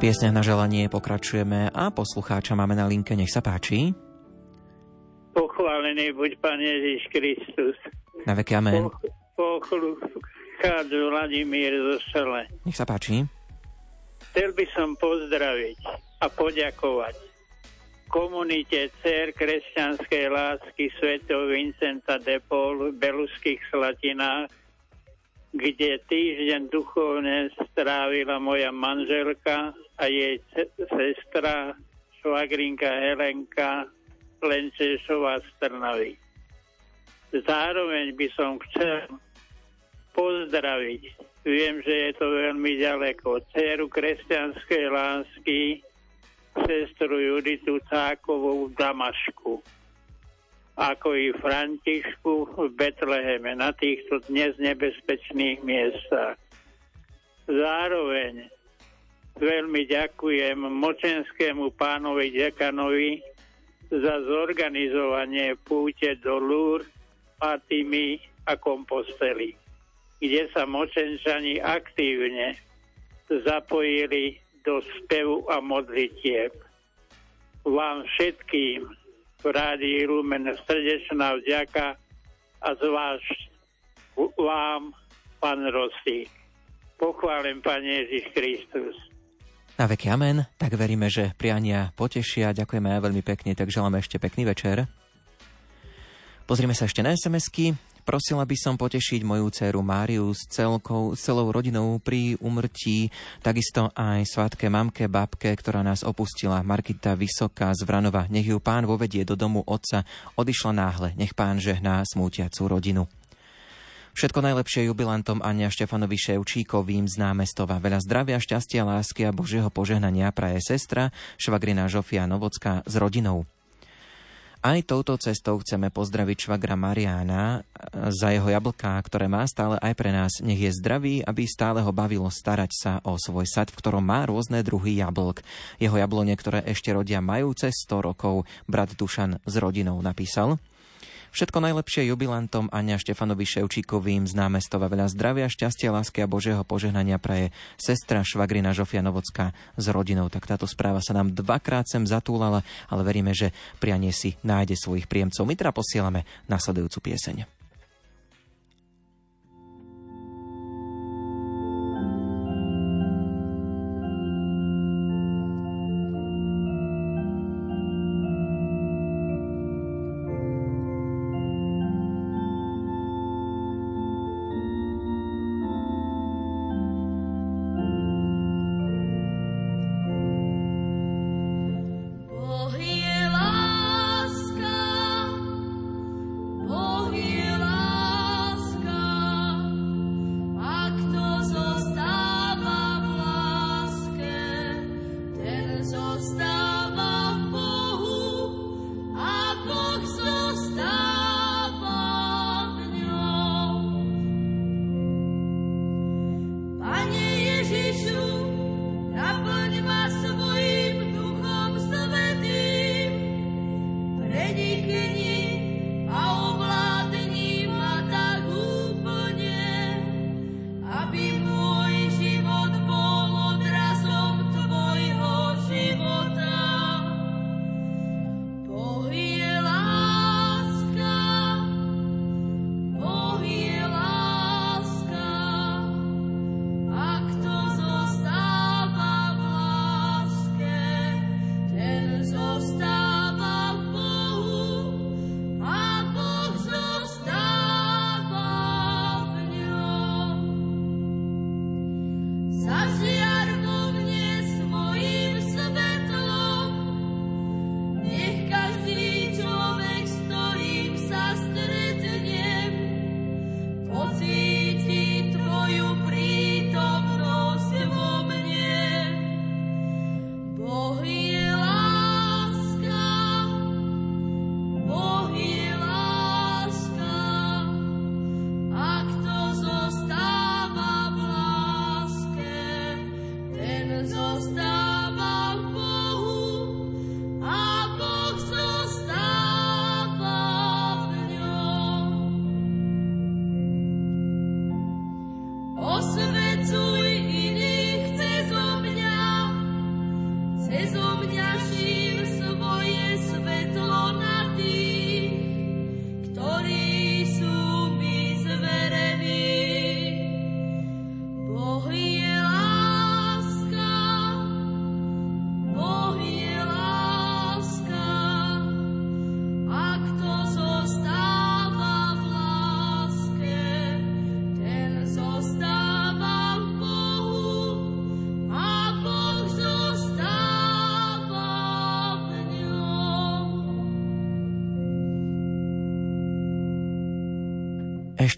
Piesňach na želanie pokračujeme a poslucháča máme na linke, nech sa páči. Pochválený buď Pán Ježiš Kristus. Na veky amen. Pochlucháč Vladimír zo Sele. Nech sa páči. Chcel by som pozdraviť a poďakovať komunite Cer kresťanskej lásky svätého Vincenta de Paul v Beluských Slatinách, kde týždeň duchovne strávila moja manželka a jej sestra, švagrinka Helenka Lencešová z Trnavy. Zároveň by som chcel pozdraviť, viem, že je to veľmi ďaleko, dceru kresťanskej lásky, sestru Juditu Cákovú v Damašku, ako i Františku v Betleheme, na týchto dnes nebezpečných miestach. Zároveň veľmi ďakujem mocenskému pánovi dekanovi za zorganizovanie púte do Lúr, Fatimy a Kompostely, kde sa močenčani aktívne zapojili do spevu a modlitieb. Vám všetkým v Rádii Lumen srdečná vďaka a zvlášť vám, pán Rosík. Pochválim, Pán Ježiš Kristus. Na veky amen. Tak veríme, že priania potešia. Ďakujeme veľmi pekne, tak želáme ešte pekný večer. Pozrime sa ešte na SMS-ky. Prosila by som potešiť moju dceru Máriu s, celkou, celou rodinou pri umrtí, takisto aj svatke mamke, babke, ktorá nás opustila, Markita Vysoká z Vranova. Nech ju pán vovedie do domu otca, odišla náhle, nech pán žehná smútiacu rodinu. Všetko najlepšie jubilantom Ania Štefanovi Ševčíkovým z námestova. Veľa zdravia, šťastia, lásky a Božieho požehnania praje sestra, švagrina Žofia Novocká s rodinou. Aj touto cestou chceme pozdraviť švagra Mariána za jeho jablká, ktoré má stále aj pre nás. Nech je zdravý, aby stále ho bavilo starať sa o svoj sad, v ktorom má rôzne druhy jablk. Jeho jablone, ktoré ešte rodia, majú cez 100 rokov. Brat Dušan s rodinou napísal. Všetko najlepšie jubilantom Ania Štefanovi Ševčíkovým z námestova veľa zdravia, šťastia, lásky a Božieho požehnania praje sestra Švagrina Žofia Novocká s rodinou. Tak táto správa sa nám dvakrát sem zatúlala, ale veríme, že prianie si nájde svojich príjemcov. My teda posielame nasledujúcu pieseň.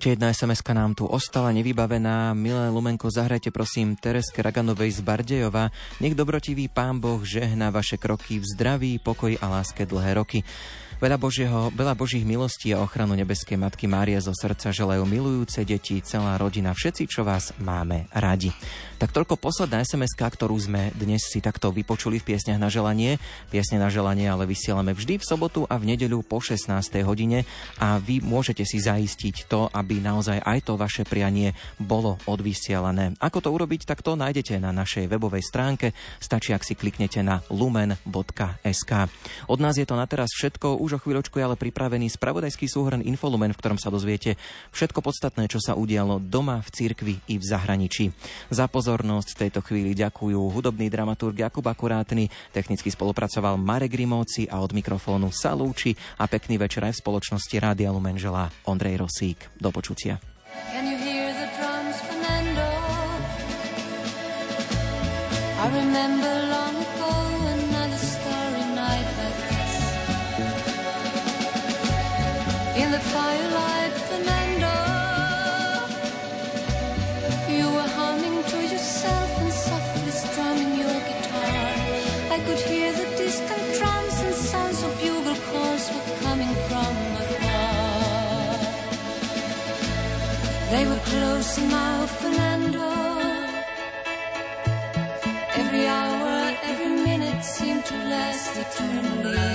Ešte jedna sms nám tu ostala nevybavená. Milé Lumenko, zahrajte prosím Tereske Raganovej z Bardejova. Nech dobrotivý pán Boh žehná vaše kroky v zdraví, pokoji a láske dlhé roky. Veľa, Božieho, veľa Božích milostí a ochranu nebeskej Matky Márie zo srdca želajú milujúce deti, celá rodina, všetci, čo vás máme radi. Tak toľko posledná sms ktorú sme dnes si takto vypočuli v piesňach na želanie. Piesne na želanie ale vysielame vždy v sobotu a v nedeľu po 16. hodine a vy môžete si zaistiť to, aby naozaj aj to vaše prianie bolo odvysielané. Ako to urobiť, tak to nájdete na našej webovej stránke. Stačí, ak si kliknete na lumen.sk. Od nás je to na teraz všetko. Už o chvíľočku je ale pripravený spravodajský súhrn Infolumen, v ktorom sa dozviete všetko podstatné, čo sa udialo doma, v cirkvi i v zahraničí. Za pozor pozornosť. V tejto chvíli ďakujú hudobný dramaturg Jakub Akurátny, technicky spolupracoval Marek Grimovci a od mikrofónu sa lúči a pekný večer aj v spoločnosti Rádia Lumen želá Ondrej Rosík. Do počutia. Can you hear the drums? I remember long ago firelight, Fernando. You were humming to yourself and softly strumming your guitar. I could hear the distant drums and sounds of bugle calls were coming from afar. They were closing out Fernando. Every hour, every minute seemed to last eternally.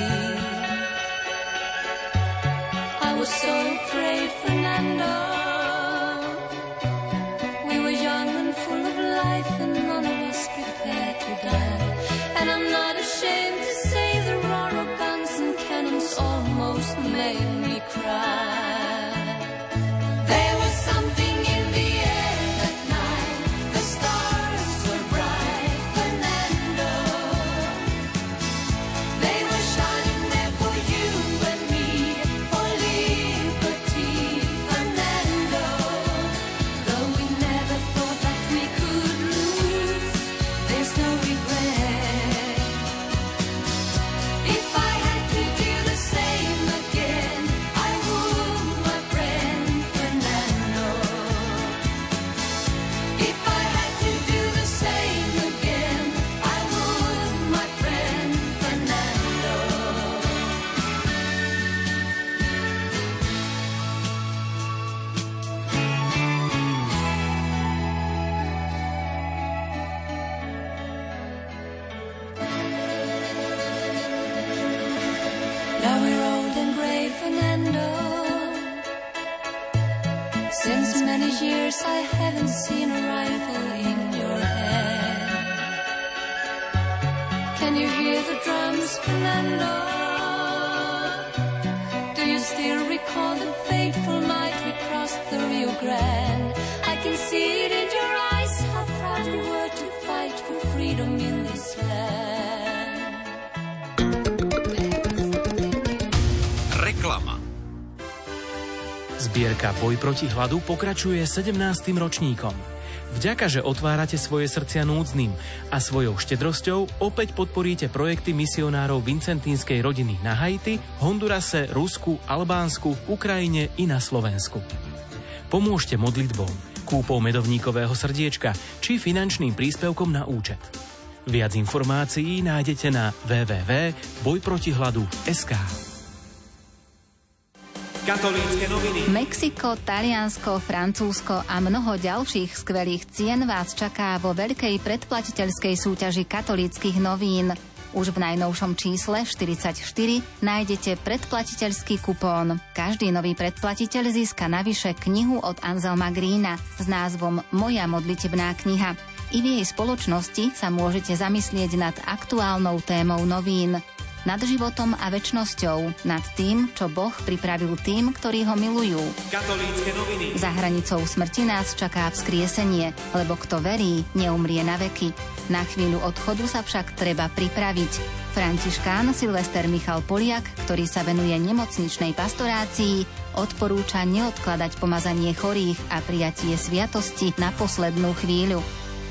So afraid, Fernando. many years I haven't seen a rifle in your hand. Can you hear the drums, Fernando? Do you still recall the fateful night we crossed the Rio Grande? I can see it in your eyes, how proud you were to fight for freedom in Boj proti hladu pokračuje 17. ročníkom. Vďaka, že otvárate svoje srdcia núdznym a svojou štedrosťou opäť podporíte projekty misionárov Vincentínskej rodiny na Haiti, Hondurase, Rusku, Albánsku, Ukrajine i na Slovensku. Pomôžte modlitbou, kúpou medovníkového srdiečka či finančným príspevkom na účet. Viac informácií nájdete na www.bojprotihladu.sk. Katolícke noviny. Mexiko, Taliansko, Francúzsko a mnoho ďalších skvelých cien vás čaká vo veľkej predplatiteľskej súťaži katolíckých novín. Už v najnovšom čísle 44 nájdete predplatiteľský kupón. Každý nový predplatiteľ získa navyše knihu od Anselma Grína s názvom Moja modlitebná kniha. I v jej spoločnosti sa môžete zamyslieť nad aktuálnou témou novín. Nad životom a väčnosťou, nad tým, čo Boh pripravil tým, ktorí ho milujú. Katolícke noviny. Za hranicou smrti nás čaká vzkriesenie, lebo kto verí, neumrie na veky. Na chvíľu odchodu sa však treba pripraviť. Františkán Silvester Michal Poliak, ktorý sa venuje nemocničnej pastorácii, odporúča neodkladať pomazanie chorých a prijatie sviatosti na poslednú chvíľu.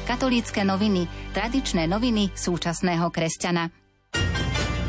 Katolícke noviny, tradičné noviny súčasného kresťana.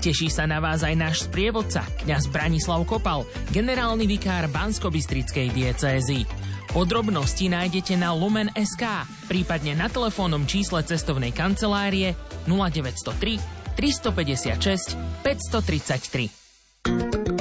Teší sa na vás aj náš sprievodca, kňaz Branislav Kopal, generálny vikár Bansko-Bystrickej diecézy. Podrobnosti nájdete na Lumen.sk, prípadne na telefónnom čísle cestovnej kancelárie 0903 356 533.